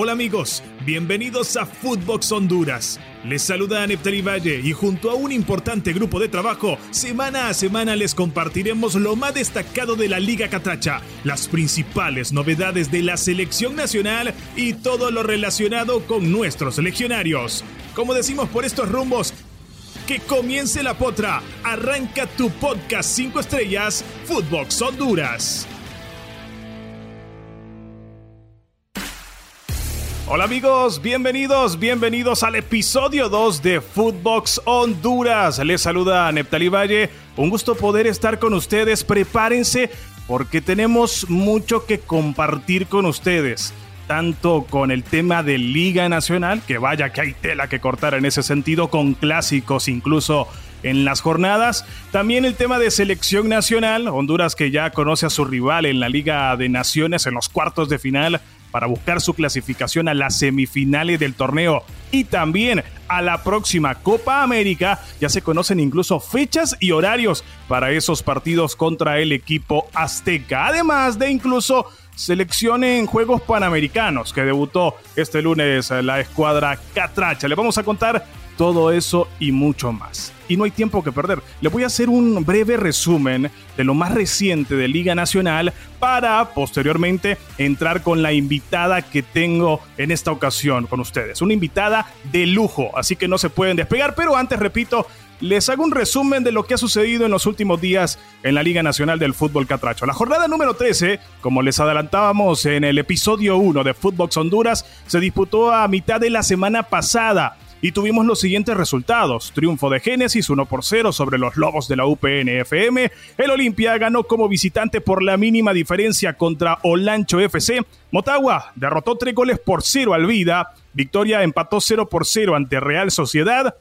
Hola amigos, bienvenidos a Footbox Honduras. Les saluda Neftali Valle y junto a un importante grupo de trabajo, semana a semana les compartiremos lo más destacado de la Liga Catracha, las principales novedades de la selección nacional y todo lo relacionado con nuestros legionarios. Como decimos por estos rumbos, que comience la potra. Arranca tu podcast 5 estrellas, Footbox Honduras. Hola amigos, bienvenidos, bienvenidos al episodio 2 de Footbox Honduras. Les saluda Neptali Valle, un gusto poder estar con ustedes. Prepárense porque tenemos mucho que compartir con ustedes, tanto con el tema de Liga Nacional, que vaya que hay tela que cortar en ese sentido, con clásicos incluso en las jornadas. También el tema de selección nacional, Honduras que ya conoce a su rival en la Liga de Naciones en los cuartos de final para buscar su clasificación a las semifinales del torneo y también a la próxima Copa América. Ya se conocen incluso fechas y horarios para esos partidos contra el equipo azteca. Además de incluso selección en Juegos Panamericanos que debutó este lunes la escuadra Catracha. Le vamos a contar todo eso y mucho más. Y no hay tiempo que perder. Le voy a hacer un breve resumen de lo más reciente de Liga Nacional para posteriormente entrar con la invitada que tengo en esta ocasión con ustedes. Una invitada de lujo, así que no se pueden despegar, pero antes repito, les hago un resumen de lo que ha sucedido en los últimos días en la Liga Nacional del Fútbol Catracho. La jornada número 13, como les adelantábamos en el episodio 1 de Footbox Honduras, se disputó a mitad de la semana pasada y tuvimos los siguientes resultados. Triunfo de Génesis 1 por 0 sobre los Lobos de la UPNFM. El Olimpia ganó como visitante por la mínima diferencia contra Olancho FC. Motagua derrotó 3 goles por 0 al Vida. Victoria empató 0 por 0 ante Real Sociedad.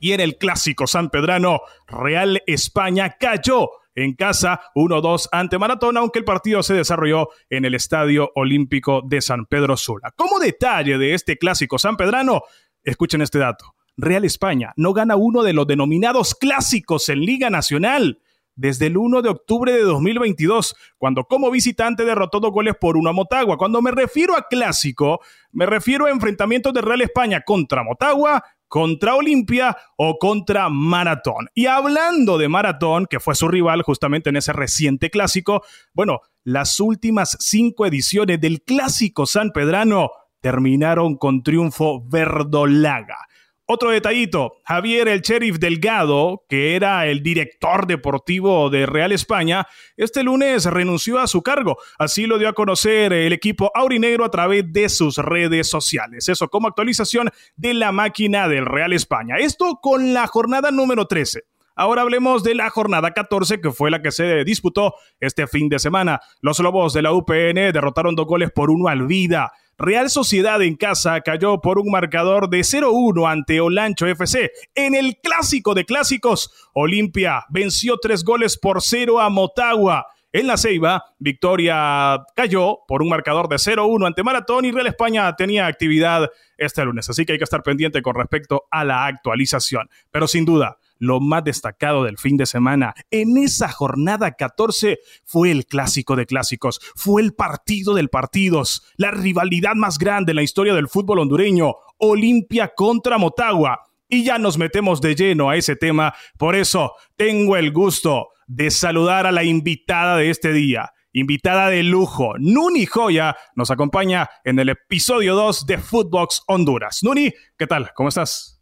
Y en el clásico San Pedrano, Real España cayó en casa 1-2 ante Maratón, aunque el partido se desarrolló en el Estadio Olímpico de San Pedro Sula. Como detalle de este clásico San Pedrano, Escuchen este dato. Real España no gana uno de los denominados clásicos en Liga Nacional desde el 1 de octubre de 2022, cuando como visitante derrotó dos goles por uno a Motagua. Cuando me refiero a clásico, me refiero a enfrentamientos de Real España contra Motagua, contra Olimpia o contra Maratón. Y hablando de Maratón, que fue su rival justamente en ese reciente clásico, bueno, las últimas cinco ediciones del clásico San Pedrano terminaron con triunfo verdolaga. Otro detallito, Javier el Sheriff Delgado, que era el director deportivo de Real España, este lunes renunció a su cargo. Así lo dio a conocer el equipo aurinegro a través de sus redes sociales. Eso como actualización de la máquina del Real España. Esto con la jornada número 13. Ahora hablemos de la jornada 14, que fue la que se disputó este fin de semana. Los Lobos de la UPN derrotaron dos goles por uno al Vida. Real Sociedad en casa cayó por un marcador de 0-1 ante Olancho FC. En el clásico de clásicos, Olimpia venció tres goles por cero a Motagua. En la Ceiba, Victoria cayó por un marcador de 0-1 ante Maratón y Real España tenía actividad este lunes, así que hay que estar pendiente con respecto a la actualización. Pero sin duda, lo más destacado del fin de semana en esa jornada 14 fue el clásico de clásicos, fue el partido del partidos, la rivalidad más grande en la historia del fútbol hondureño, Olimpia contra Motagua. Y ya nos metemos de lleno a ese tema, por eso tengo el gusto de saludar a la invitada de este día invitada de lujo, Nuni Joya, nos acompaña en el episodio 2 de Footbox Honduras. Nuni, ¿qué tal? ¿Cómo estás?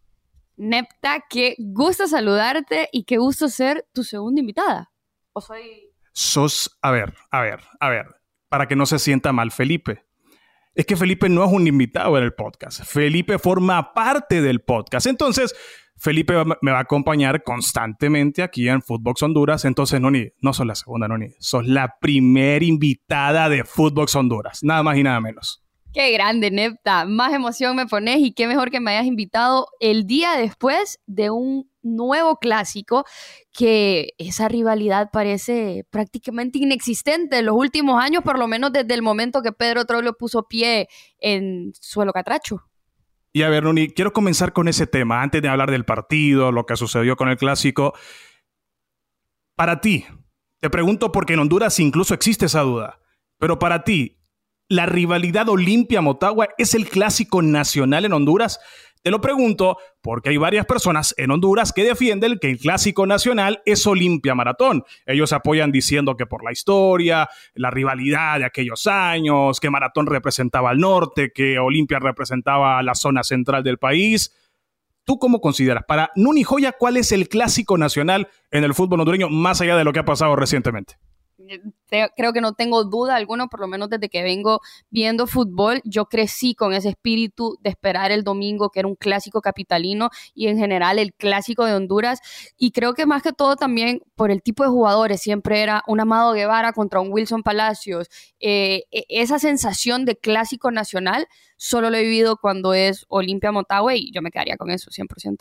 Nepta, qué gusto saludarte y qué gusto ser tu segunda invitada. ¿O soy...? Sos, a ver, a ver, a ver, para que no se sienta mal Felipe. Es que Felipe no es un invitado en el podcast. Felipe forma parte del podcast. Entonces, Felipe me va a acompañar constantemente aquí en Footbox Honduras. Entonces, Noni, no sos la segunda, Noni. Sos la primera invitada de Footbox Honduras. Nada más y nada menos. Qué grande, Nepta. Más emoción me pones y qué mejor que me hayas invitado el día después de un nuevo clásico que esa rivalidad parece prácticamente inexistente en los últimos años, por lo menos desde el momento que Pedro Troilo puso pie en suelo catracho. Y a ver, Nuni, quiero comenzar con ese tema, antes de hablar del partido, lo que sucedió con el clásico. Para ti, te pregunto porque en Honduras incluso existe esa duda, pero para ti, la rivalidad Olimpia-Motagua es el clásico nacional en Honduras? Te lo pregunto porque hay varias personas en Honduras que defienden que el clásico nacional es Olimpia Maratón. Ellos apoyan diciendo que por la historia, la rivalidad de aquellos años, que Maratón representaba al norte, que Olimpia representaba la zona central del país. ¿Tú cómo consideras? Para Nuni Joya, ¿cuál es el clásico nacional en el fútbol hondureño más allá de lo que ha pasado recientemente? Creo que no tengo duda alguna, por lo menos desde que vengo viendo fútbol, yo crecí con ese espíritu de esperar el domingo, que era un clásico capitalino y en general el clásico de Honduras. Y creo que más que todo también por el tipo de jugadores, siempre era un Amado Guevara contra un Wilson Palacios. Eh, e, esa sensación de clásico nacional solo lo he vivido cuando es Olimpia Motagua y yo me quedaría con eso, 100%.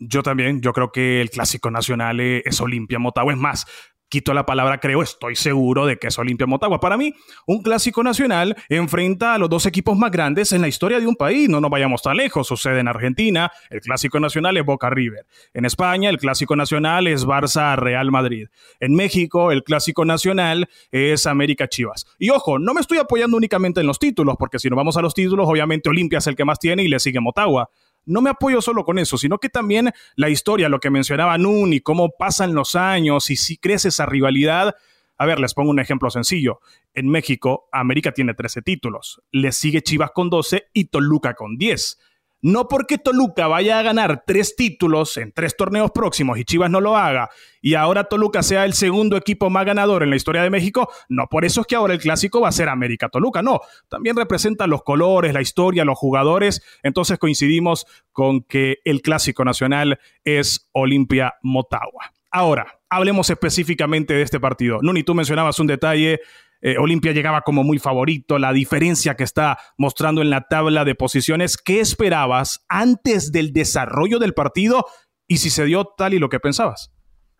Yo también, yo creo que el clásico nacional es Olimpia Motagua. Es más, quito la palabra creo, estoy seguro de que es Olimpia Motagua. Para mí, un clásico nacional enfrenta a los dos equipos más grandes en la historia de un país. No nos vayamos tan lejos. Sucede en Argentina, el clásico nacional es Boca River. En España, el clásico nacional es Barça Real Madrid. En México, el clásico nacional es América Chivas. Y ojo, no me estoy apoyando únicamente en los títulos, porque si nos vamos a los títulos, obviamente Olimpia es el que más tiene y le sigue Motagua no me apoyo solo con eso, sino que también la historia, lo que mencionaba Nun y cómo pasan los años y si crece esa rivalidad. A ver, les pongo un ejemplo sencillo. En México, América tiene 13 títulos, le sigue Chivas con 12 y Toluca con 10. No porque Toluca vaya a ganar tres títulos en tres torneos próximos y Chivas no lo haga, y ahora Toluca sea el segundo equipo más ganador en la historia de México, no por eso es que ahora el clásico va a ser América Toluca, no. También representa los colores, la historia, los jugadores. Entonces coincidimos con que el clásico nacional es Olimpia Motagua. Ahora, hablemos específicamente de este partido. Nuni, tú mencionabas un detalle eh, Olimpia llegaba como muy favorito, la diferencia que está mostrando en la tabla de posiciones. ¿Qué esperabas antes del desarrollo del partido y si se dio tal y lo que pensabas?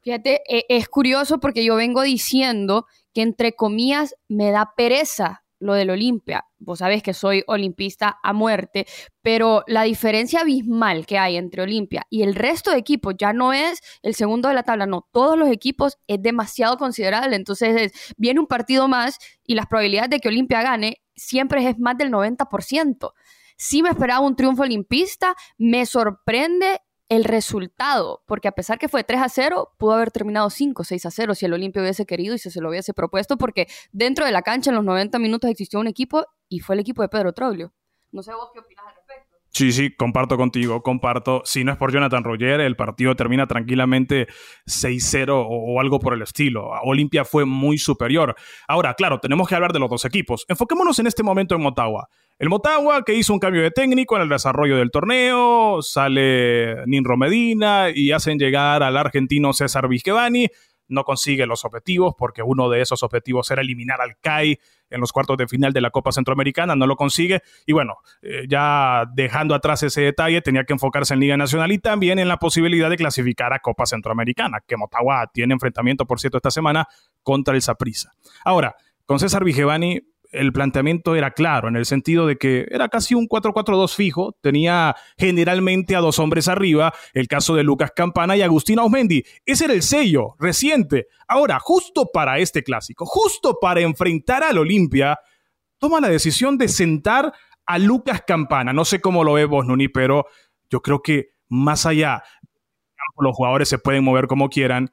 Fíjate, e, es curioso porque yo vengo diciendo que entre comillas me da pereza lo del Olimpia. Vos sabés que soy olimpista a muerte, pero la diferencia abismal que hay entre Olimpia y el resto de equipos ya no es el segundo de la tabla, no, todos los equipos es demasiado considerable. Entonces viene un partido más y las probabilidades de que Olimpia gane siempre es más del 90%. Sí me esperaba un triunfo olimpista, me sorprende el resultado, porque a pesar que fue 3 a 0, pudo haber terminado 5, 6 a 0 si el Olimpia hubiese querido y se lo hubiese propuesto, porque dentro de la cancha en los 90 minutos existió un equipo y fue el equipo de Pedro Troglio. No sé vos qué opinas al respecto. Sí, sí, comparto contigo, comparto. Si no es por Jonathan Roger, el partido termina tranquilamente 6-0 o, algo por el estilo. Olimpia fue muy superior. Ahora, claro, tenemos que hablar de los dos equipos. Enfoquémonos en este momento en Motagua. El Motagua, que hizo un cambio de técnico en el desarrollo del torneo, sale Ninro Medina y hacen llegar al argentino César Vizquevani. No consigue los objetivos porque uno de esos objetivos era eliminar al CAI en los cuartos de final de la Copa Centroamericana, no lo consigue. Y bueno, eh, ya dejando atrás ese detalle, tenía que enfocarse en Liga Nacional y también en la posibilidad de clasificar a Copa Centroamericana, que Motagua tiene enfrentamiento, por cierto, esta semana contra el Saprissa. Ahora, con César Vigevani el planteamiento era claro, en el sentido de que era casi un 4-4-2 fijo, tenía generalmente a dos hombres arriba, el caso de Lucas Campana y Agustín Ausmendi. Ese era el sello reciente. Ahora, justo para este clásico, justo para enfrentar al Olimpia, toma la decisión de sentar a Lucas Campana. No sé cómo lo ve vos, Nuni, pero yo creo que más allá, los jugadores se pueden mover como quieran,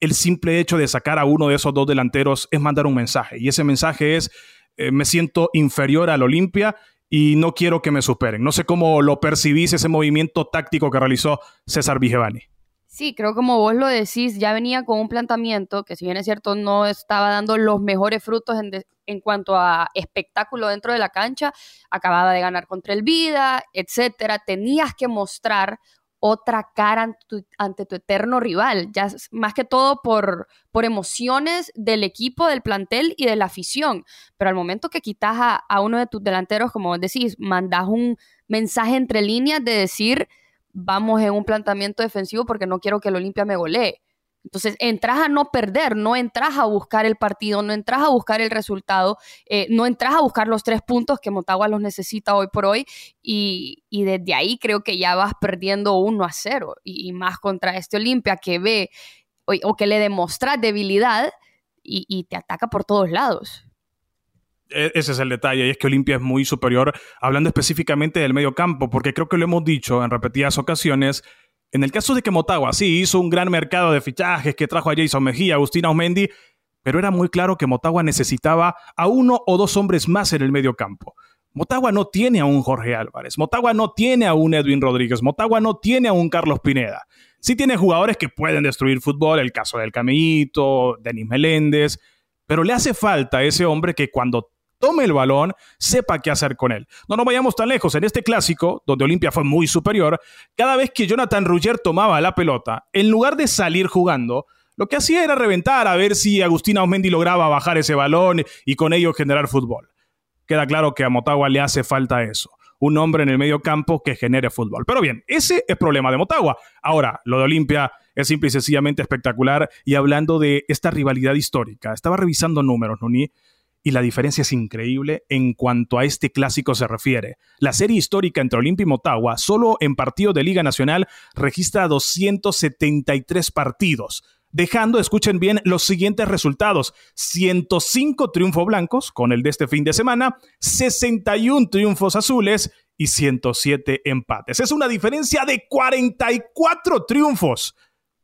el simple hecho de sacar a uno de esos dos delanteros es mandar un mensaje. Y ese mensaje es, eh, me siento inferior al Olimpia y no quiero que me superen. No sé cómo lo percibís ese movimiento táctico que realizó César Vigevani. Sí, creo como vos lo decís, ya venía con un planteamiento que si bien es cierto no estaba dando los mejores frutos en, en cuanto a espectáculo dentro de la cancha, acababa de ganar contra el Vida, etcétera, tenías que mostrar otra cara ante tu, eterno rival, ya más que todo por, por emociones del equipo, del plantel y de la afición. Pero al momento que quitas a, uno de tus delanteros, como decís, mandas un mensaje entre líneas de decir, vamos en un planteamiento defensivo porque no quiero que el Olimpia me golee. Entonces, entras a no perder, no entras a buscar el partido, no entras a buscar el resultado, eh, no entras a buscar los tres puntos que Motagua los necesita hoy por hoy y, desde ahí creo que ya vas perdiendo uno a cero y, más contra este Olimpia que ve o, que le demuestra debilidad y, te ataca por todos lados. E, ese es el detalle, y es que Olimpia es muy superior, hablando específicamente del medio campo, porque creo que lo hemos dicho en repetidas ocasiones. En el caso de que Motagua sí hizo un gran mercado de fichajes que trajo a Jason Mejía, Agustín Aumendi, pero era muy claro que Motagua necesitaba a uno o dos hombres más en el medio campo. Motagua no tiene a un Jorge Álvarez, Motagua no tiene a un Edwin Rodríguez, Motagua no tiene a un Carlos Pineda. Sí tiene jugadores que pueden destruir fútbol, el caso del Camillito, Denis Meléndez, pero le hace falta a ese hombre que cuando tome el balón, sepa qué hacer con él. No nos vayamos tan lejos. En este clásico, donde Olimpia fue muy superior, cada vez que Jonathan Rugger tomaba la pelota, en lugar de salir jugando, lo que hacía era reventar a ver si Agustín Ausmendi lograba bajar ese balón y con ello generar fútbol. Queda claro que a Motagua le hace falta eso. Un hombre en el medio campo que genere fútbol. Pero bien, ese es problema de Motagua. Ahora, lo de Olimpia es simple y sencillamente espectacular. Y hablando de esta rivalidad histórica, estaba revisando números, Nuni, y la diferencia es increíble en cuanto a este clásico se refiere. La serie histórica entre Olimpia y Motagua, solo en partido de Liga Nacional, registra 273 partidos, dejando, escuchen bien, los siguientes resultados. 105 triunfos blancos, con el de este fin de semana, 61 triunfos azules y 107 empates. Es una diferencia de 44 triunfos.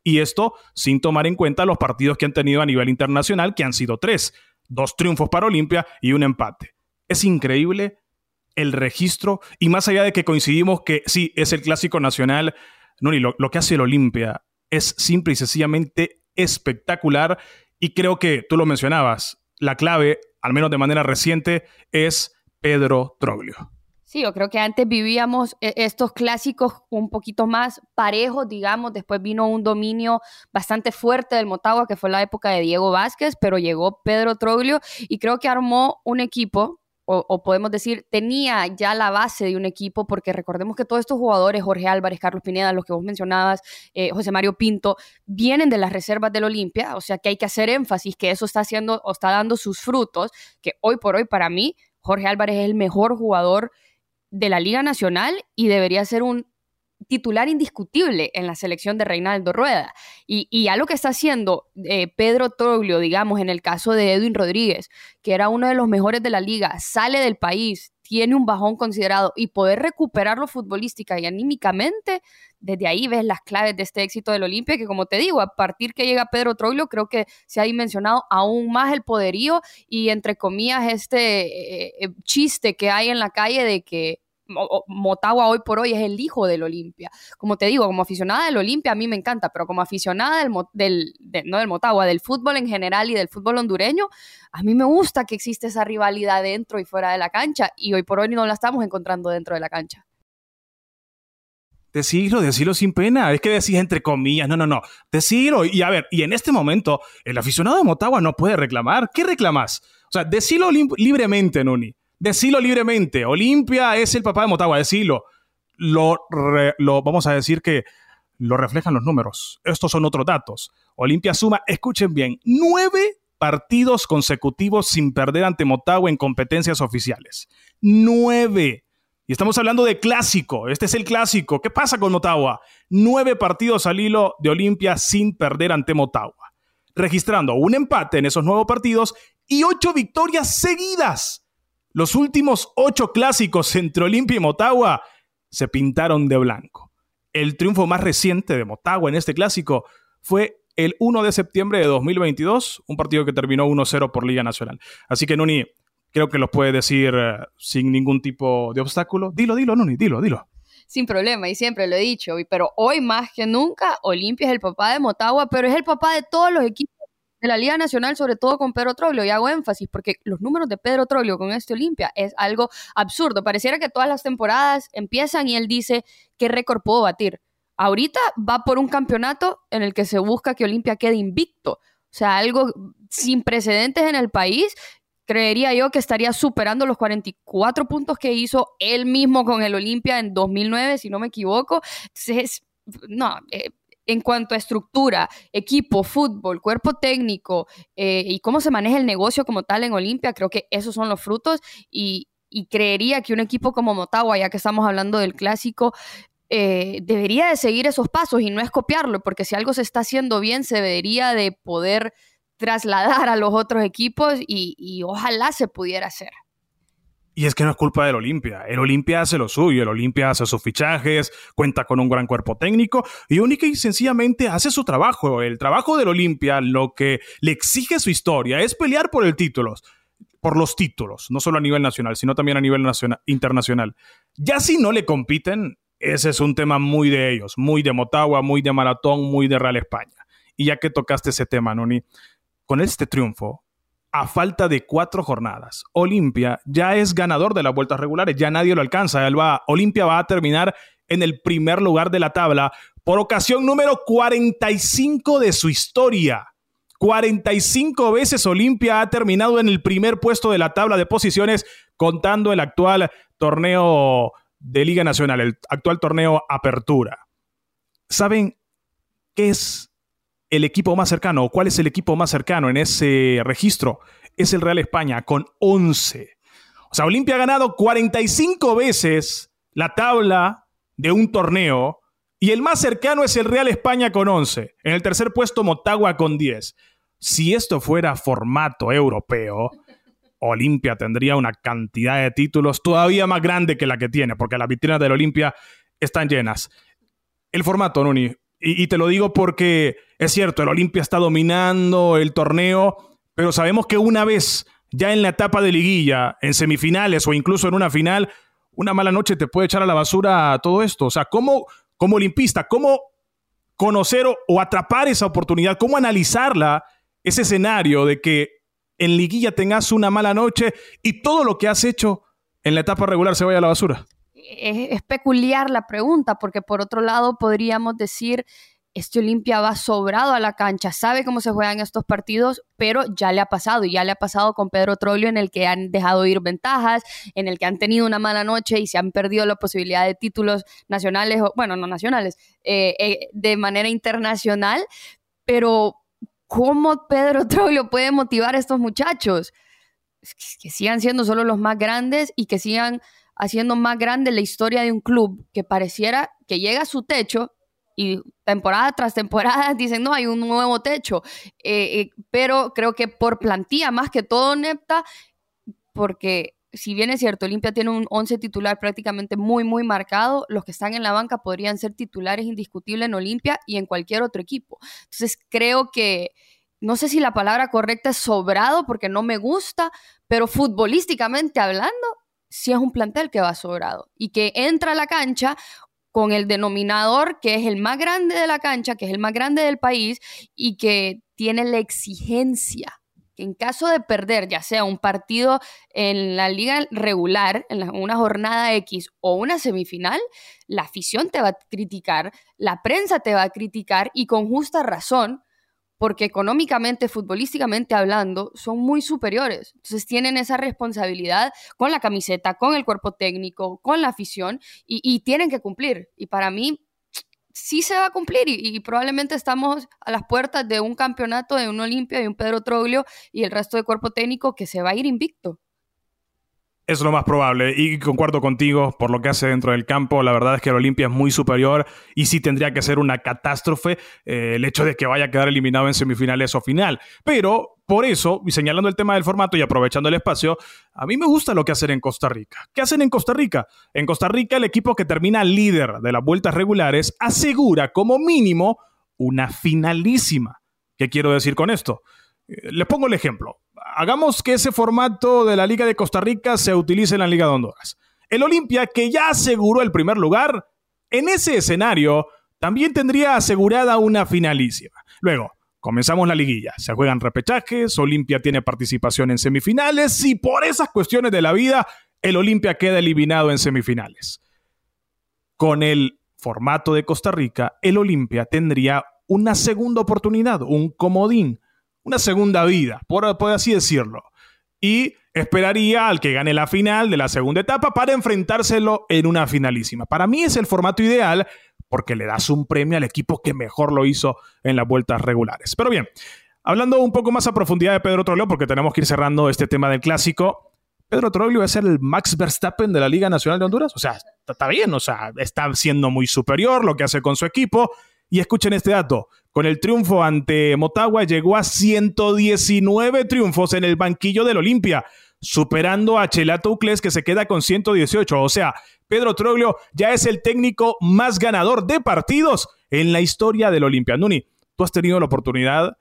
Y esto sin tomar en cuenta los partidos que han tenido a nivel internacional, que han sido tres dos triunfos para Olimpia y un empate. Es increíble el registro y más allá de que coincidimos que sí, es el clásico nacional, no, ni lo, lo que hace el Olimpia es simple y sencillamente espectacular y creo que tú lo mencionabas, la clave, al menos de manera reciente, es Pedro Troglio. Sí, yo creo que antes vivíamos e, estos clásicos un poquito más parejos, digamos. Después vino un dominio bastante fuerte del Motagua, que fue la época de Diego Vázquez, pero llegó Pedro Troglio y creo que armó un equipo o, podemos decir, tenía ya la base de un equipo, porque recordemos que todos estos jugadores, Jorge Álvarez, Carlos Pineda, los que vos mencionabas, eh, José Mario Pinto, vienen de las reservas del Olimpia, o sea que hay que hacer énfasis que eso está haciendo o está dando sus frutos, que hoy por hoy para mí, Jorge Álvarez es el mejor jugador de la Liga Nacional y debería ser un titular indiscutible en la selección de Reinaldo Rueda. Y, ya lo que está haciendo eh, Pedro Troglio, digamos, en el caso de Edwin Rodríguez, que era uno de los mejores de la liga, sale del país, tiene un bajón considerado y poder recuperarlo futbolística y anímicamente, desde ahí ves las claves de este éxito del Olimpia, que como te digo, a partir que llega Pedro Troglio, creo que se ha dimensionado aún más el poderío y entre comillas este eh, eh, chiste que hay en la calle de que Motagua hoy por hoy es el hijo del Olimpia. Como te digo, como aficionada del Olimpia a mí me encanta, pero como aficionada del, no del Motagua, del fútbol en general y del fútbol hondureño, a mí me gusta que existe esa rivalidad dentro y fuera de la cancha y hoy por hoy no la estamos encontrando dentro de la cancha. Decirlo, decirlo sin pena. Es que decís entre comillas, no, no, no. Decirlo. Y a ver, y en este momento, el aficionado de Motagua no puede reclamar. ¿Qué reclamas? O sea, decirlo libremente, Nuni. Decilo libremente. Olimpia es el papá de Motagua, decilo. Lo, lo, vamos a decir que lo reflejan los números. Estos son otros datos. Olimpia suma, escuchen bien, nueve partidos consecutivos sin perder ante Motagua en competencias oficiales. Nueve. Y estamos hablando de clásico. Este es el clásico. ¿Qué pasa con Motagua? Nueve partidos al hilo de Olimpia sin perder ante Motagua. Registrando un empate en esos nueve partidos y ocho victorias seguidas. Los últimos ocho clásicos entre Olimpia y Motagua se pintaron de blanco. El triunfo más reciente de Motagua en este clásico fue el 1 de septiembre de 2022, un partido que terminó 1-0 por Liga Nacional. Así que Nuni, creo que lo puede decir eh, sin ningún tipo de obstáculo. Dilo, dilo, Nuni, dilo, dilo sin problema y siempre lo he dicho, pero hoy más que nunca Olimpia es el papá de Motagua, pero es el papá de todos los equipos de la Liga Nacional, sobre todo con Pedro Troglio, y hago énfasis porque los números de Pedro Troglio con este Olimpia es algo absurdo. Pareciera que todas las temporadas empiezan y él dice qué récord puedo batir. Ahorita va por un campeonato en el que se busca que Olimpia quede invicto. O sea, algo sin precedentes en el país. Creería yo que estaría superando los 44 puntos que hizo él mismo con el Olimpia en 2009, si no me equivoco. Entonces, no, eh, en cuanto a estructura, equipo, fútbol, cuerpo técnico eh, y cómo se maneja el negocio como tal en Olimpia, creo que esos son los frutos y, creería que un equipo como Motagua, ya que estamos hablando del clásico, eh, debería de seguir esos pasos y no es copiarlo, porque si algo se está haciendo bien, se debería de poder trasladar a los otros equipos y, ojalá se pudiera hacer. Y es que no es culpa del Olimpia. El Olimpia hace lo suyo, el Olimpia hace sus fichajes, cuenta con un gran cuerpo técnico y única y sencillamente hace su trabajo. El trabajo del Olimpia, lo que le exige su historia, es pelear por los títulos, no solo a nivel nacional, sino también a nivel internacional. Ya si no le compiten, ese es un tema muy de ellos, muy de Motagua, muy de Maratón, muy de Real España. Y ya que tocaste ese tema, Noni, con este triunfo, a falta de cuatro jornadas, Olimpia ya es ganador de las vueltas regulares, ya nadie lo alcanza. Olimpia va a terminar en el primer lugar de la tabla por ocasión número 45 de su historia. 45 veces Olimpia ha terminado en el primer puesto de la tabla de posiciones, contando el actual torneo de Liga Nacional, el actual torneo Apertura. ¿Saben qué es el equipo más cercano o cuál es el equipo más cercano en ese registro? Es el Real España con 11. O sea, Olimpia ha ganado 45 veces la tabla de un torneo y el más cercano es el Real España con 11. En el tercer puesto Motagua con 10. Si esto fuera formato europeo, Olimpia tendría una cantidad de títulos todavía más grande que la que tiene, porque las vitrinas del Olimpia están llenas. El formato, Nuni, y, te lo digo porque es cierto, el Olimpia está dominando el torneo, pero sabemos que una vez ya en la etapa de liguilla, en semifinales o incluso en una final, una mala noche te puede echar a la basura todo esto. O sea, ¿cómo, como olimpista, cómo conocer o atrapar esa oportunidad, cómo analizarla, ese escenario de que en liguilla tengas una mala noche y todo lo que has hecho en la etapa regular se vaya a la basura? Es, peculiar la pregunta, porque por otro lado podríamos decir, este Olimpia va sobrado a la cancha, sabe cómo se juegan estos partidos, pero ya le ha pasado, y ya le ha pasado con Pedro Troglio en el que han dejado ir ventajas, en el que han tenido una mala noche y se han perdido la posibilidad de títulos nacionales, o, bueno, no nacionales, eh, eh, de manera internacional, pero ¿Cómo Pedro Troglio puede motivar a estos muchachos? Que sigan siendo solo los más grandes y que sigan haciendo más grande la historia de un club que pareciera que llega a su techo y temporada tras temporada dicen, no, hay un nuevo techo. Eh, eh, pero creo que por plantilla, más que todo, Nepta, porque si bien es cierto, Olimpia tiene un 11 titular prácticamente muy, muy marcado, los que están en la banca podrían ser titulares indiscutibles en Olimpia y en cualquier otro equipo. Entonces creo que, no sé si la palabra correcta es sobrado porque no me gusta, pero futbolísticamente hablando, sí es un plantel que va sobrado y que entra a la cancha con el denominador que es el más grande de la cancha, que es el más grande del país y que tiene la exigencia que en caso de perder, ya sea un partido en la liga regular, en una jornada X o una semifinal, la afición te va a criticar, la prensa te va a criticar y con justa razón, porque económicamente, futbolísticamente hablando, son muy superiores. Entonces tienen esa responsabilidad con la camiseta, con el cuerpo técnico, con la afición y, tienen que cumplir. Y para mí, sí se va a cumplir y, probablemente estamos a las puertas de un campeonato de un Olimpia y un Pedro Troglio y el resto de cuerpo técnico que se va a ir invicto. Es lo más probable y concuerdo contigo por lo que hace dentro del campo. La verdad es que el Olimpia es muy superior y sí tendría que ser una catástrofe eh, el hecho de que vaya a quedar eliminado en semifinales o final. Pero por eso, y señalando el tema del formato y aprovechando el espacio, a mí me gusta lo que hacen en Costa Rica. ¿Qué hacen en Costa Rica? En Costa Rica el equipo que termina líder de las vueltas regulares asegura como mínimo una finalísima. ¿Qué quiero decir con esto? Eh, les pongo el ejemplo hagamos que ese formato de la Liga de Costa Rica se utilice en la Liga de Honduras. El Olimpia, que ya aseguró el primer lugar, en ese escenario también tendría asegurada una finalísima. Luego, comenzamos la liguilla. Se juegan repechajes, Olimpia tiene participación en semifinales y por esas cuestiones de la vida, el Olimpia queda eliminado en semifinales. Con el formato de Costa Rica, el Olimpia tendría una segunda oportunidad, un comodín una segunda vida, por, así decirlo. Y esperaría al que gane la final de la segunda etapa para enfrentárselo en una finalísima. Para mí es el formato ideal porque le das un premio al equipo que mejor lo hizo en las vueltas regulares. Pero bien, hablando un poco más a profundidad de Pedro Troglio, porque tenemos que ir cerrando este tema del clásico. Pedro Troglio va a ser el Max Verstappen de la Liga Nacional de Honduras. O sea, está bien, o sea, está siendo muy superior lo que hace con su equipo Y escuchen este dato, con el triunfo ante Motagua llegó a 119 triunfos en el banquillo del Olimpia, superando a Chelato Ucles que se queda con 118. O sea, Pedro Troglio ya es el técnico más ganador de partidos en la historia del Olimpia. Nuni, tú has tenido la oportunidad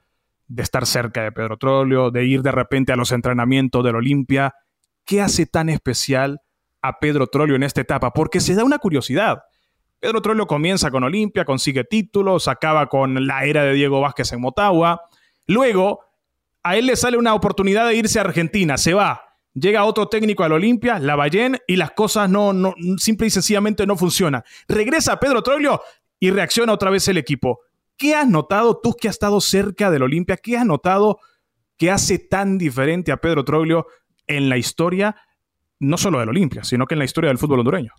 de estar cerca de Pedro Troglio, de ir de repente a los entrenamientos del Olimpia. ¿Qué hace tan especial a Pedro Troglio en esta etapa? Porque se da una curiosidad. Pedro Troglio comienza con Olimpia, consigue títulos, acaba con la era de Diego Vázquez en Motagua. Luego, a él le sale una oportunidad de irse a Argentina, se va. Llega otro técnico al Olimpia, Lavallén, y las cosas no, no, simple y sencillamente no funcionan. Regresa Pedro Troglio y reacciona otra vez el equipo. ¿Qué has notado tú que has estado cerca del Olimpia? ¿Qué has notado que hace tan diferente a Pedro Troglio en la historia, no solo del Olimpia, sino que en la historia del fútbol hondureño?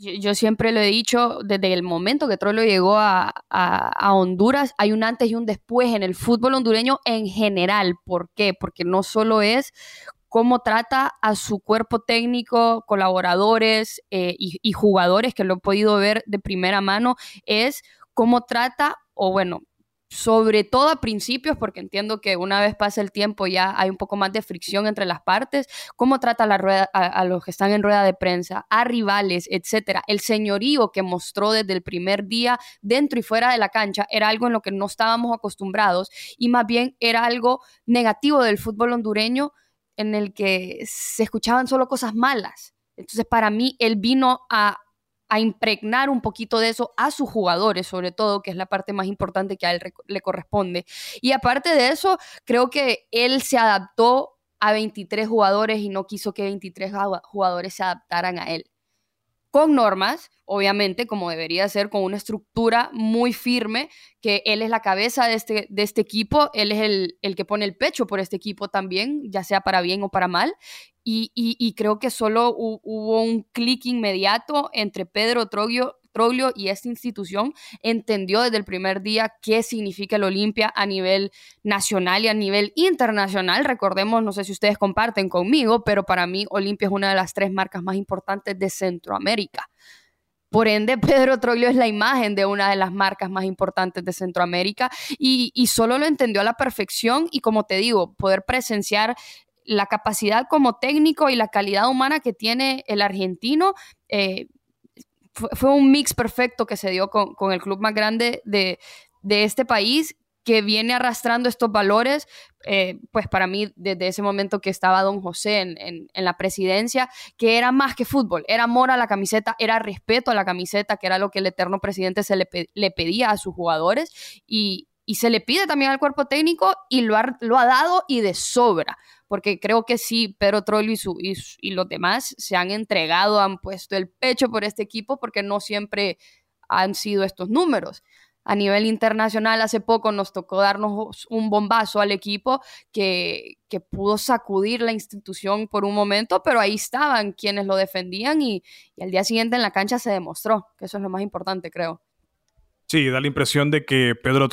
Yo, siempre lo he dicho, desde el momento que Troilo llegó a, Honduras, hay un antes y un después en el fútbol hondureño en general. ¿Por qué? Porque no solo es cómo trata a su cuerpo técnico, colaboradores eh, y, jugadores, que lo he podido ver de primera mano, es cómo trata, o bueno, sobre todo a principios, porque entiendo que una vez pasa el tiempo ya hay un poco más de fricción entre las partes, cómo trata la rueda, a, los que están en rueda de prensa, a rivales, etcétera. El señorío que mostró desde el primer día dentro y fuera de la cancha era algo en lo que no estábamos acostumbrados y más bien era algo negativo del fútbol hondureño en el que se escuchaban solo cosas malas. Entonces, para mí, él vino a a impregnar un poquito de eso a sus jugadores, sobre todo, que es la parte más importante que a él le corresponde. Y aparte de eso, creo que él se adaptó a 23 jugadores y no quiso que 23 jugadores se adaptaran a él. Con normas, obviamente, como debería ser, con una estructura muy firme, que él es la cabeza de este, de este equipo, él es el, el que pone el pecho por este equipo también, ya sea para bien o para mal, y, creo que solo hubo un clic inmediato entre Pedro Troglio, y esta institución entendió desde el primer día qué significa el Olimpia a nivel nacional y a nivel internacional. Recordemos, no sé si ustedes comparten conmigo, pero para mí Olimpia es una de las tres marcas más importantes de Centroamérica. Por ende, Pedro Troglio es la imagen de una de las marcas más importantes de Centroamérica y, y, solo lo entendió a la perfección y como te digo, poder presenciar la capacidad como técnico y la calidad humana que tiene el argentino. Eh, fue, un mix perfecto que se dio con, el club más grande de, este país que viene arrastrando estos valores, eh, pues para mí desde ese momento que estaba don José en, la presidencia, que era más que fútbol, era amor a la camiseta, era respeto a la camiseta, que era lo que el eterno presidente se le, le pedía a sus jugadores y, y, se le pide también al cuerpo técnico y lo ha, lo ha dado y de sobra porque creo que sí, Pedro Troilo y, y, los demás se han entregado, han puesto el pecho por este equipo, porque no siempre han sido estos números. A nivel internacional, hace poco nos tocó darnos un bombazo al equipo que, pudo sacudir la institución por un momento, pero ahí estaban quienes lo defendían y, y al día siguiente en la cancha se demostró, eso es lo más importante, creo. Sí, da la impresión de que Pedro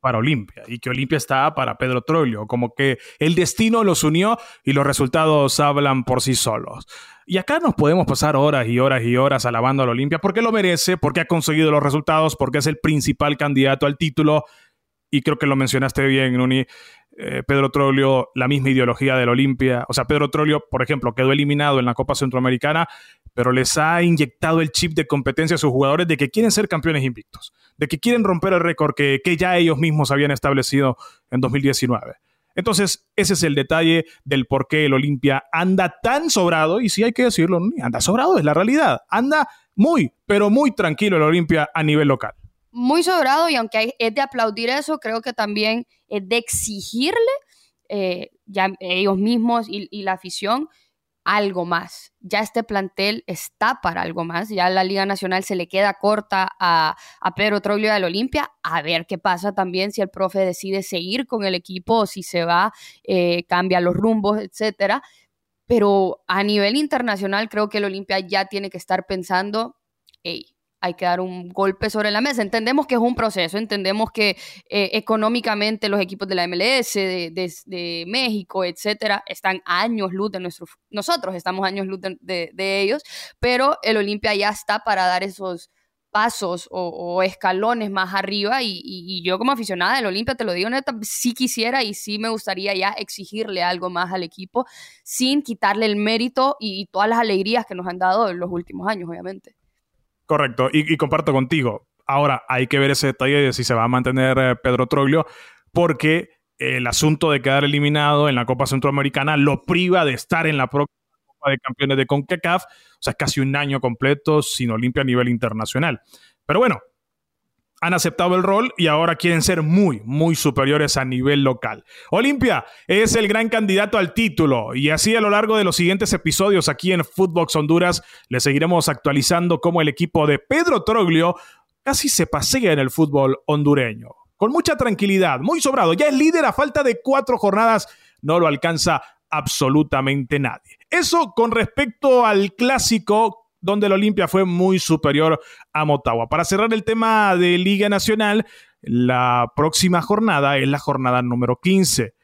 Para Olimpia y que Olimpia estaba para Pedro Troglio, como que el destino los unió y los resultados hablan por sí solos. Y acá nos podemos pasar horas y horas y horas alabando al Olimpia porque lo merece, porque ha conseguido los resultados, porque es el principal candidato al título. Y creo que lo mencionaste bien, Nuni. Eh, Pedro Troglio, la misma ideología del Olimpia. O sea, Pedro Troglio, por ejemplo, quedó eliminado en la Copa Centroamericana, pero les ha inyectado el chip de competencia a sus jugadores de que quieren ser campeones invictos, de que quieren romper el récord que, ya ellos mismos habían establecido en 2019. Entonces, ese es el detalle del por qué el Olimpia anda tan sobrado, y si hay que decirlo, anda sobrado, es la realidad. Anda muy, pero muy tranquilo el Olimpia a nivel local muy sobrado y aunque es de aplaudir eso, creo que también es de exigirle eh, ya ellos mismos y, la afición algo más. Ya este plantel está para algo más. Ya la Liga Nacional se le queda corta a, Pedro Troglio del Olimpia. A ver qué pasa también si el profe decide seguir con el equipo o si se va, eh, cambia los rumbos, etcétera. Pero a nivel internacional creo que el Olimpia ya tiene que estar pensando, hey, hay que dar un golpe sobre la mesa. Entendemos que es un proceso, entendemos que eh, económicamente los equipos de la MLS, de, México, etcétera, están años luz de nuestros, nosotros estamos años luz de, ellos, pero el Olimpia ya está para dar esos pasos o, escalones más arriba y, yo como aficionada del Olimpia, te lo digo neta, sí quisiera y sí me gustaría ya exigirle algo más al equipo sin quitarle el mérito y, todas las alegrías que nos han dado en los últimos años, obviamente. Correcto, y, comparto contigo. Ahora hay que ver ese detalle de si se va a mantener eh, Pedro Troglio, porque el asunto de quedar eliminado en la Copa Centroamericana lo priva de estar en la próxima de Campeones de CONCACAF, o sea, casi un año completo sin Olimpia a nivel internacional. Pero bueno, han aceptado el rol y ahora quieren ser muy, muy superiores a nivel local. Olimpia es el gran candidato al título y así a lo largo de los siguientes episodios aquí en Footbox Honduras le seguiremos actualizando cómo el equipo de Pedro Troglio casi se pasea en el fútbol hondureño. Con mucha tranquilidad, muy sobrado, ya es líder a falta de cuatro jornadas, no lo alcanza absolutamente nadie. Eso con respecto al clásico donde el Olimpia fue muy superior a Motagua. Para cerrar el tema de Liga Nacional, la próxima jornada es la jornada número 15.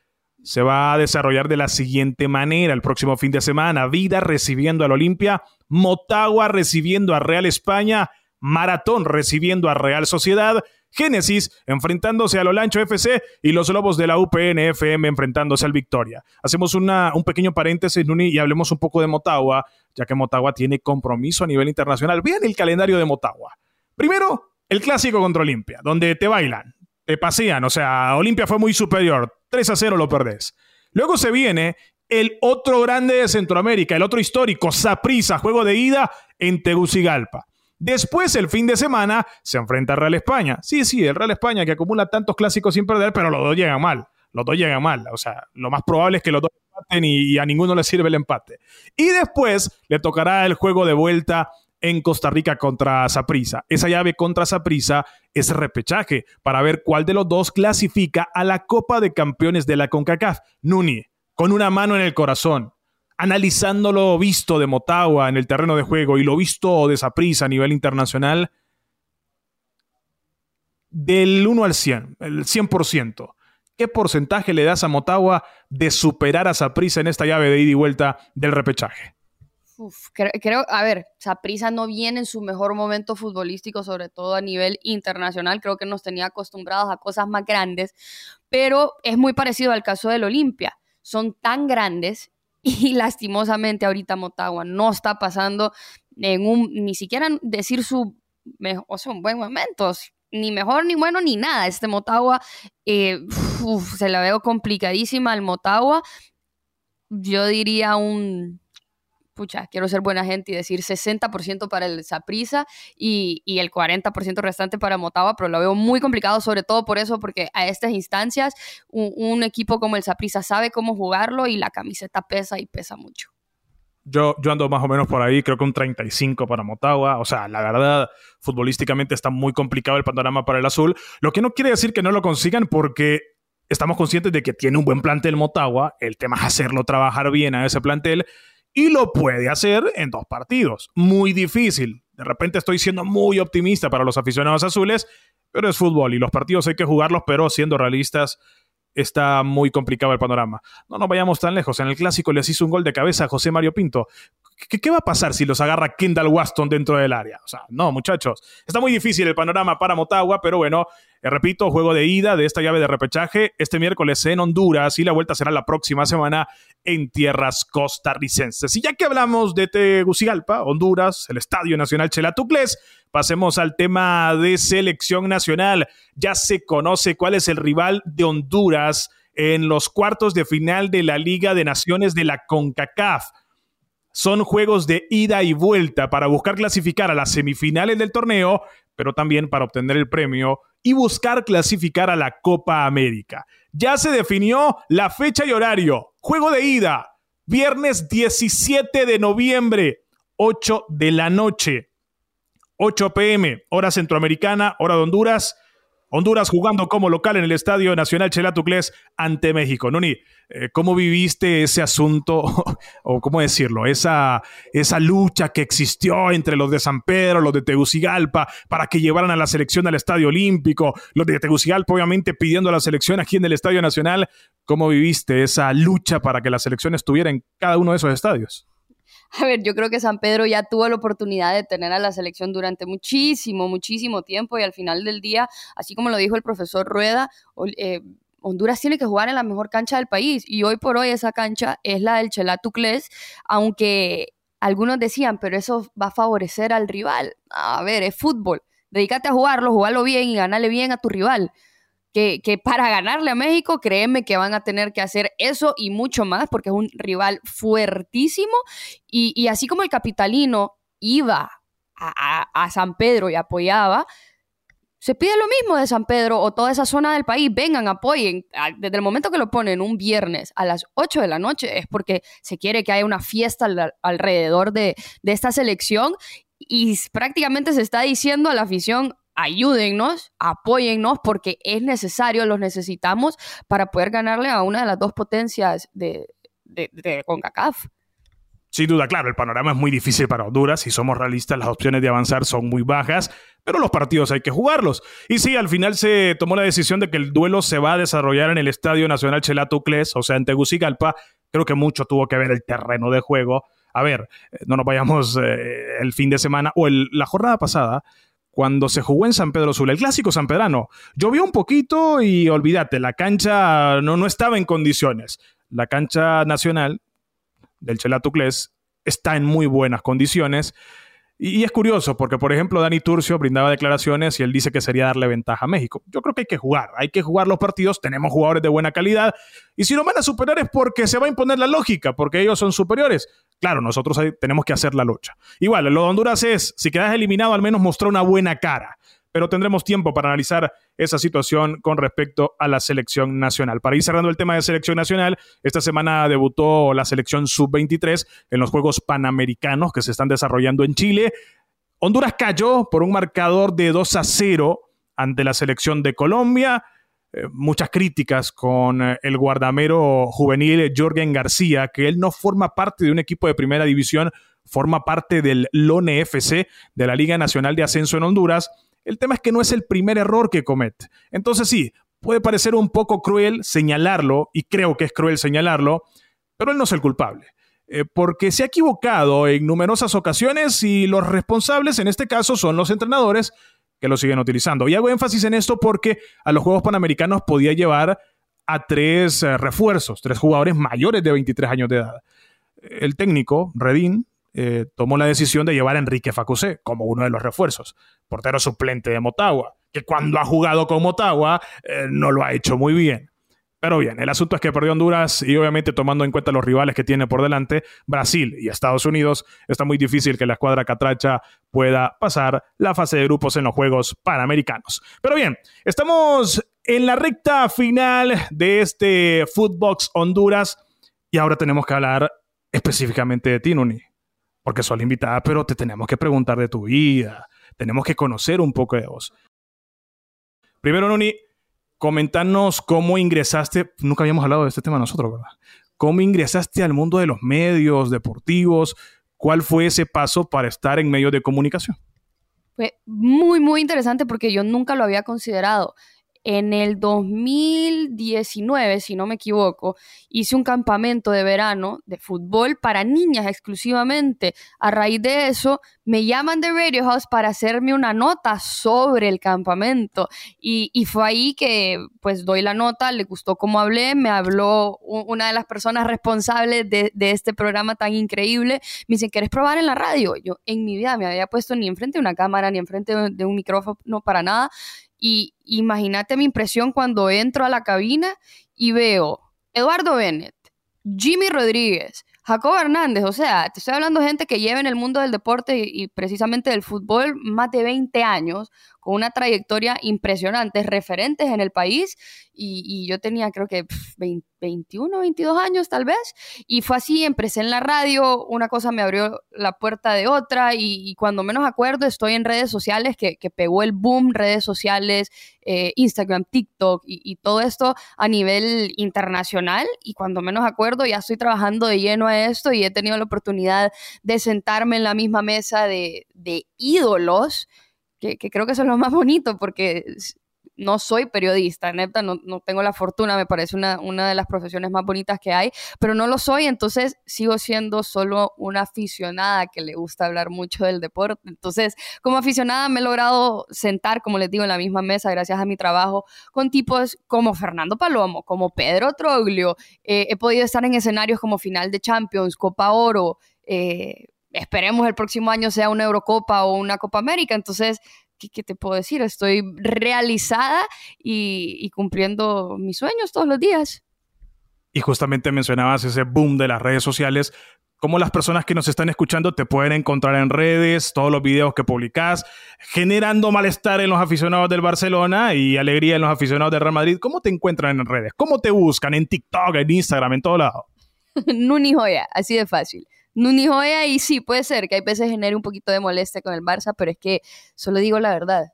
Se va a desarrollar de la siguiente manera el próximo fin de semana. Vida recibiendo al Olimpia, Motagua recibiendo a Real España, Maratón recibiendo a Real Sociedad Génesis enfrentándose a Lolancho FC y los Lobos de la UPN FM enfrentándose al Victoria. Hacemos una, un pequeño paréntesis, Nuni, y hablemos un poco de Motagua, ya que Motagua tiene compromiso a nivel internacional. Vean el calendario de Motagua. Primero, el clásico contra Olimpia, donde te bailan, te pasean, o sea, Olimpia fue muy superior, 3 a 0 lo perdés. Luego se viene el otro grande de Centroamérica, el otro histórico, Saprisa, juego de ida en Tegucigalpa. Después, el fin de semana, se enfrenta al Real España. Sí, sí, el Real España que acumula tantos clásicos sin perder, pero los dos llegan mal. Los dos llegan mal. O sea, lo más probable es que los dos empaten y, a ninguno le sirve el empate. Y después le tocará el juego de vuelta en Costa Rica contra Saprisa. Esa llave contra Saprisa es repechaje para ver cuál de los dos clasifica a la Copa de Campeones de la CONCACAF. Nuni, con una mano en el corazón, analizando lo visto de Motagua en el terreno de juego y lo visto de Saprissa a nivel internacional, del 1 al 100, el 100%, ¿qué porcentaje le das a Motagua de superar a Saprissa en esta llave de ida y vuelta del repechaje? creo, a ver, Saprissa no viene en su mejor momento futbolístico, sobre todo a nivel internacional. Creo que nos tenía acostumbrados a cosas más grandes, pero es muy parecido al caso del Olimpia. Son tan grandes y lastimosamente ahorita Motagua no está pasando en un, ni siquiera decir su, o sea, un buen momento, ni mejor, ni bueno, ni nada. Este Motagua eh, se la veo complicadísima al Motagua. Yo diría un pucha, quiero ser buena gente y decir 60% para el Saprisa y, el 40% restante para Motagua, pero lo veo muy complicado, sobre todo por eso, porque a estas instancias un, equipo como el Saprisa sabe cómo jugarlo y la camiseta pesa y pesa mucho. Yo ando más o menos por ahí, creo que un 35 para Motagua. O sea, la verdad, futbolísticamente está muy complicado el panorama para el azul. Lo que no quiere decir que no lo consigan porque estamos conscientes de que tiene un buen plantel Motagua. El tema es hacerlo trabajar bien a ese plantel y lo puede hacer en dos partidos. Muy difícil. De repente estoy siendo muy optimista para los aficionados azules, pero es fútbol y los partidos hay que jugarlos, pero siendo realistas, está muy complicado el panorama. No nos vayamos tan lejos. En el clásico les hizo un gol de cabeza a José Mario Pinto. ¿Qué, va a pasar si los agarra Kendall Waston dentro del área? O sea, no, muchachos. Está muy difícil el panorama para Motagua, pero bueno, eh, repito, juego de ida de esta llave de repechaje este miércoles en Honduras y la vuelta será la próxima semana en tierras costarricenses. Y ya que hablamos de Tegucigalpa, Honduras, el Estadio Nacional Chelatucles, pasemos al tema de selección nacional. Ya se conoce cuál es el rival de Honduras en los cuartos de final de la Liga de Naciones de la CONCACAF. Son juegos de ida y vuelta para buscar clasificar a las semifinales del torneo, pero también para obtener el premio y buscar clasificar a la Copa América. Ya se definió la fecha y horario. Juego de ida, viernes 17 de noviembre, 8 de la noche. 8 pm, hora centroamericana, hora de Honduras. Honduras jugando como local en el Estadio Nacional Chelatucles ante México. Nuni, eh, ¿cómo viviste ese asunto, o cómo decirlo, esa, esa lucha que existió entre los de San Pedro, los de Tegucigalpa, para que llevaran a la selección al Estadio Olímpico, los de Tegucigalpa obviamente pidiendo a la selección aquí en el Estadio Nacional? ¿Cómo viviste esa lucha para que la selección estuviera en cada uno de esos estadios? a ver, yo creo que San Pedro ya tuvo la oportunidad de tener a la selección durante muchísimo, muchísimo tiempo y al final del día, así como lo dijo el profesor Rueda, eh, Honduras tiene que jugar en la mejor cancha del país y hoy por hoy esa cancha es la del Chelatucles, aunque algunos decían, pero eso va a favorecer al rival. A ver, es fútbol. Dedícate a jugarlo, jugarlo bien y ganarle bien a tu rival. Que, para ganarle a México, créeme que van a tener que hacer eso y mucho más, porque es un rival fuertísimo. Y, así como el capitalino iba a, a San Pedro y apoyaba, se pide lo mismo de San Pedro o toda esa zona del país, vengan, apoyen. Desde el momento que lo ponen un viernes a las 8 de la noche es porque se quiere que haya una fiesta alrededor de, esta selección y prácticamente se está diciendo a la afición, ayúdennos, apóyennos porque es necesario, los necesitamos para poder ganarle a una de las dos potencias de, de, de CONCACAF. Sin duda, claro, el panorama es muy difícil para Honduras. Si somos realistas, las opciones de avanzar son muy bajas, pero los partidos hay que jugarlos. Y sí, al final se tomó la decisión de que el duelo se va a desarrollar en el Estadio Nacional Chelato Cles, o sea, en Tegucigalpa. Creo que mucho tuvo que ver el terreno de juego. A ver, eh, no nos vayamos eh, el fin de semana o la jornada pasada cuando se jugó en San Pedro Sula, el clásico San Pedrano. Llovió un poquito y olvídate, la cancha no, no estaba en condiciones. La cancha nacional del Chelatucles está en muy buenas condiciones. Y, es curioso porque, por ejemplo, Dani Turcio brindaba declaraciones y él dice que sería darle ventaja a México. Yo creo que hay que jugar, hay que jugar los partidos, tenemos jugadores de buena calidad y si no van a superar es porque se va a imponer la lógica, porque ellos son superiores. Claro, nosotros tenemos que hacer la lucha. Igual, lo de Honduras es, si quedas eliminado, al menos mostró una buena cara pero tendremos tiempo para analizar esa situación con respecto a la selección nacional. Para ir cerrando el tema de selección nacional, esta semana debutó la selección sub-23 en los Juegos Panamericanos que se están desarrollando en Chile. Honduras cayó por un marcador de 2 a 0 ante la selección de Colombia. Eh, muchas críticas con eh, el guardamero juvenil Jorgen García, que él no forma parte de un equipo de primera división, forma parte del LONE de la Liga Nacional de Ascenso en Honduras el tema es que no es el primer error que comete. Entonces sí, puede parecer un poco cruel señalarlo, y creo que es cruel señalarlo, pero él no es el culpable. Eh, porque se ha equivocado en numerosas ocasiones y los responsables en este caso son los entrenadores que lo siguen utilizando. Y hago énfasis en esto porque a los Juegos Panamericanos podía llevar a tres eh, refuerzos, tres jugadores mayores de 23 años de edad. El técnico, Redín, eh, tomó la decisión de llevar a Enrique Facusé como uno de los refuerzos, portero suplente de Motagua, que cuando ha jugado con Motagua eh, no lo ha hecho muy bien. Pero bien, el asunto es que perdió Honduras y obviamente tomando en cuenta los rivales que tiene por delante, Brasil y Estados Unidos, está muy difícil que la escuadra catracha pueda pasar la fase de grupos en los Juegos Panamericanos. Pero bien, estamos en la recta final de este Footbox Honduras y ahora tenemos que hablar específicamente de ti, Nuni porque sos la invitada, pero te tenemos que preguntar de tu vida, tenemos que conocer un poco de vos. Primero, Noni, comentarnos cómo ingresaste, nunca habíamos hablado de este tema nosotros, ¿verdad? ¿Cómo ingresaste al mundo de los medios deportivos? ¿Cuál fue ese paso para estar en medios de comunicación? Fue muy, muy interesante porque yo nunca lo había considerado en el 2019, si no me equivoco, hice un campamento de verano de fútbol para niñas exclusivamente. A raíz de eso, me llaman de Radio House para hacerme una nota sobre el campamento. Y, fue ahí que pues doy la nota, le gustó cómo hablé, me habló una de las personas responsables de, este programa tan increíble. Me dice, ¿quieres probar en la radio? Yo en mi vida me había puesto ni enfrente de una cámara, ni enfrente de un micrófono, no para nada. Y imagínate mi impresión cuando entro a la cabina y veo Eduardo Bennett, Jimmy Rodríguez, Jacob Hernández, o sea, te estoy hablando de gente que lleva en el mundo del deporte y, precisamente del fútbol más de 20 años, con una trayectoria impresionante, referentes en el país, y, yo tenía creo que 21, 22 años tal vez, y fue así, empecé en la radio, una cosa me abrió la puerta de otra, y, cuando menos acuerdo estoy en redes sociales, que, pegó el boom, redes sociales, eh, Instagram, TikTok y, todo esto a nivel internacional, y cuando menos acuerdo ya estoy trabajando de lleno a esto y he tenido la oportunidad de sentarme en la misma mesa de, de ídolos, que, creo que eso es lo más bonito, porque no soy periodista, neta, no, no tengo la fortuna, me parece una, una de las profesiones más bonitas que hay, pero no lo soy, entonces sigo siendo solo una aficionada que le gusta hablar mucho del deporte. Entonces, como aficionada me he logrado sentar, como les digo, en la misma mesa gracias a mi trabajo con tipos como Fernando Palomo, como Pedro Troglio, eh, he podido estar en escenarios como final de Champions, Copa Oro, eh, esperemos el próximo año sea una Eurocopa o una Copa América, entonces ¿qué, te puedo decir? Estoy realizada y, cumpliendo mis sueños todos los días. Y justamente mencionabas ese boom de las redes sociales. ¿Cómo las personas que nos están escuchando te pueden encontrar en redes, todos los videos que publicas, generando malestar en los aficionados del Barcelona y alegría en los aficionados del Real Madrid? ¿Cómo te encuentran en redes? ¿Cómo te buscan? ¿En TikTok, en Instagram, en todo lado? Nuni joya, así de fácil. Nuni joya y sí, puede ser que hay veces genere un poquito de molestia con el Barça, pero es que solo digo la verdad.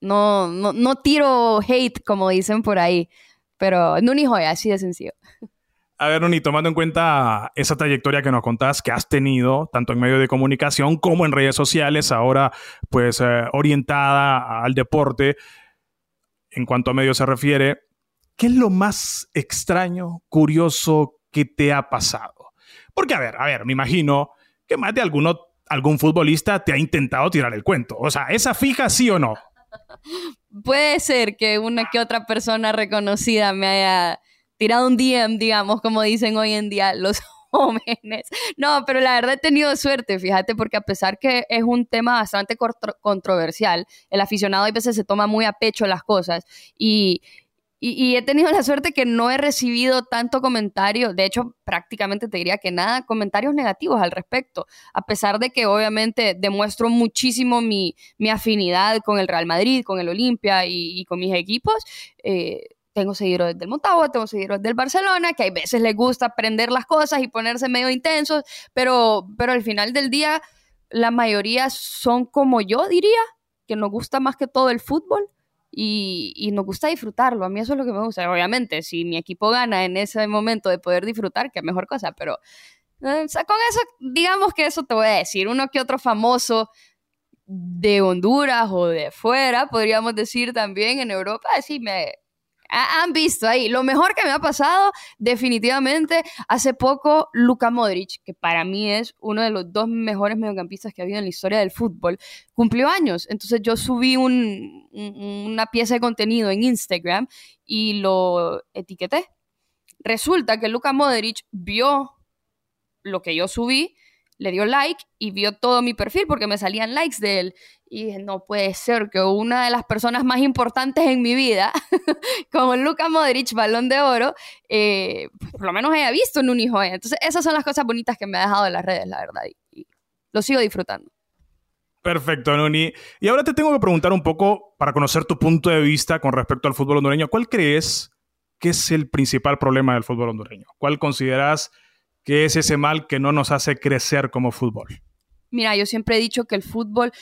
No, no, no tiro hate como dicen por ahí, pero Nuni joya, así de sencillo. A ver, Nuni, tomando en cuenta esa trayectoria que nos contás que has tenido, tanto en medio de comunicación como en redes sociales, ahora pues eh, orientada al deporte, en cuanto a medios se refiere, ¿qué es lo más extraño, curioso que te ha pasado? Porque, a ver, a ver, me imagino que más de alguno, algún futbolista te ha intentado tirar el cuento. O sea, ¿esa fija sí o no? Puede ser que una que otra persona reconocida me haya tirado un DM, digamos, como dicen hoy en día los jóvenes. No, pero la verdad he tenido suerte, fíjate, porque a pesar que es un tema bastante controversial, el aficionado a veces se toma muy a pecho las cosas y, y, he tenido la suerte que no he recibido tanto comentario, de hecho prácticamente te diría que nada, comentarios negativos al respecto, a pesar de que obviamente demuestro muchísimo mi, afinidad con el Real Madrid, con el Olimpia y, con mis equipos. Eh, tengo seguidores del Motagua, tengo seguidores del Barcelona, que a veces les gusta aprender las cosas y ponerse medio intensos, pero, pero al final del día la mayoría son como yo diría, que nos gusta más que todo el fútbol y, nos gusta disfrutarlo. A mí eso es lo que me gusta. Obviamente, si mi equipo gana en ese momento de poder disfrutar, qué mejor cosa, pero eh, con eso, digamos que eso te voy a decir. Uno que otro famoso de Honduras o de fuera, podríamos decir también en Europa, sí me, han visto ahí. Lo mejor que me ha pasado, definitivamente, hace poco, Luka Modric, que para mí es uno de los dos mejores mediocampistas que ha habido en la historia del fútbol, cumplió años. Entonces yo subí una pieza de contenido en Instagram y lo etiqueté. Resulta que Luka Modric vio lo que yo subí le dio like y vio todo mi perfil porque me salían likes de él. Y dije, no puede ser que una de las personas más importantes en mi vida, como Luka Modric, balón de oro, eh, pues, por lo menos haya visto en un hijo. Entonces, esas son las cosas bonitas que me ha dejado de las redes, la verdad. Y, lo sigo disfrutando. Perfecto, Nuni. Y ahora te tengo que preguntar un poco para conocer tu punto de vista con respecto al fútbol hondureño. ¿Cuál crees que es el principal problema del fútbol hondureño? ¿Cuál consideras ¿Qué es ese mal que no nos hace crecer como fútbol? Mira, yo siempre he dicho que el fútbol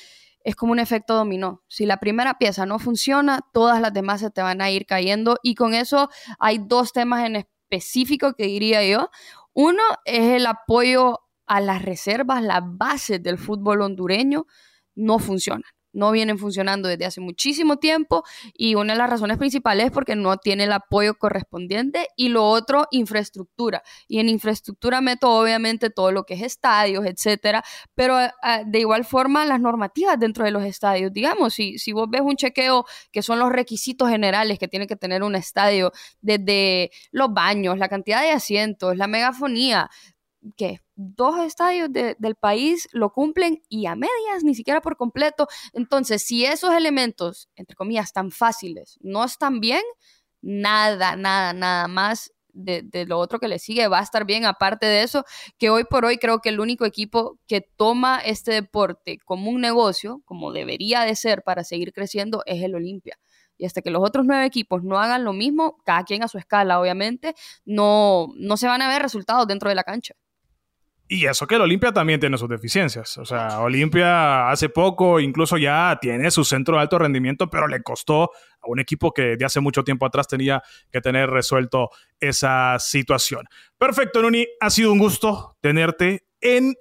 es como un efecto dominó. Si la primera pieza no funciona, todas las demás se te van a ir cayendo. Y con eso hay dos temas en específico que diría yo. Uno es el apoyo a las reservas, las bases del fútbol hondureño no funcionan no vienen funcionando desde hace muchísimo tiempo y una de las razones principales es porque no tiene el apoyo correspondiente y lo otro, infraestructura. Y en infraestructura meto obviamente todo lo que es estadios, etcétera, pero eh, de igual forma las normativas dentro de los estadios. Digamos, si, si vos ves un chequeo que son los requisitos generales que tiene que tener un estadio, desde los baños, la cantidad de asientos, la megafonía, que dos estadios del país lo cumplen y a medias, ni siquiera por completo. Entonces, si esos elementos, entre comillas, tan fáciles, no están bien, nada, nada, nada más de, de, lo otro que le sigue va a estar bien. Aparte de eso, que hoy por hoy creo que el único equipo que toma este deporte como un negocio, como debería de ser para seguir creciendo, es el Olimpia. Y hasta que los otros nueve equipos no hagan lo mismo, cada quien a su escala, obviamente, no, no se van a ver resultados dentro de la cancha. Y eso que el Olimpia también tiene sus deficiencias. O sea, Olimpia hace poco incluso ya tiene su centro de alto rendimiento, pero le costó a un equipo que de hace mucho tiempo atrás tenía que tener resuelto esa situación. Perfecto, Nuni. Ha sido un gusto tenerte en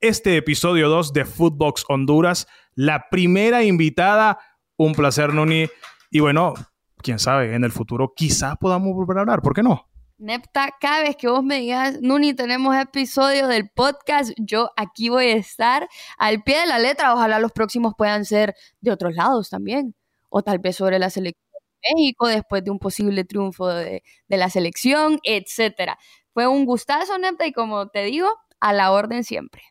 este episodio 2 de Footbox Honduras. La primera invitada. Un placer, Nuni. Y bueno, quién sabe, en el futuro quizás podamos volver a hablar, ¿por qué no? Nepta, cada vez que vos me digas, Nuni, tenemos episodio del podcast, yo aquí voy a estar al pie de la letra. Ojalá los próximos puedan ser de otros lados también. O tal vez sobre la selección de México después de un posible triunfo de, de la selección, etcétera. Fue un gustazo, Nepta, y como te digo, a la orden siempre.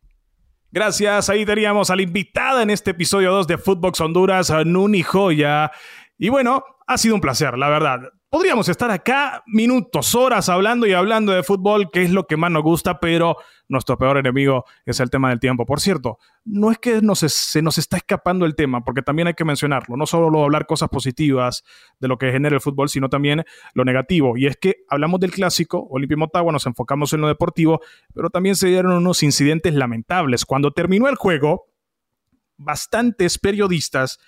Gracias, ahí teníamos a la invitada en este episodio 2 de Footbox Honduras, Nuni Joya. Y bueno, ha sido un placer, la verdad. Podríamos estar acá minutos, horas hablando y hablando de fútbol, que es lo que más nos gusta, pero nuestro peor enemigo es el tema del tiempo. Por cierto, no es que se nos está escapando el tema, porque también hay que mencionarlo, no solo hablar cosas positivas de lo que genera el fútbol, sino también lo negativo. Y es que hablamos del clásico, Olimpia Motagua, nos enfocamos en lo deportivo, pero también se dieron unos incidentes lamentables. Cuando terminó el juego, bastantes periodistas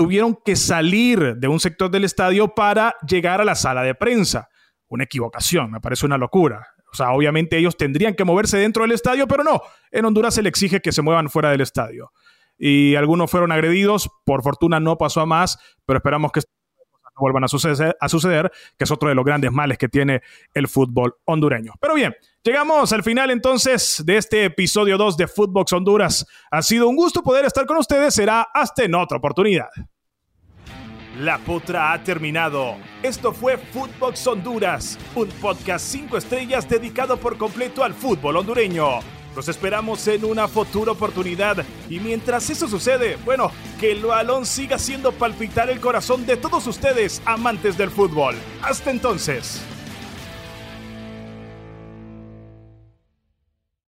tuvieron que salir de un sector del estadio para llegar a la sala de prensa. Una equivocación, me parece una locura. O sea, obviamente ellos tendrían que moverse dentro del estadio, pero no. En Honduras se le exige que se muevan fuera del estadio. Y algunos fueron agredidos. Por fortuna no pasó a más, pero esperamos que no vuelvan a suceder, a suceder, que es otro de los grandes males que tiene el fútbol hondureño. Pero bien, llegamos al final entonces de este episodio 2 de Footbox Honduras. Ha sido un gusto poder estar con ustedes. Será hasta en otra oportunidad. La potra ha terminado. Esto fue Footbox Honduras, un podcast 5 estrellas dedicado por completo al fútbol hondureño. Los esperamos en una futura oportunidad y mientras eso sucede, bueno, que el balón siga haciendo palpitar el corazón de todos ustedes, amantes del fútbol. Hasta entonces.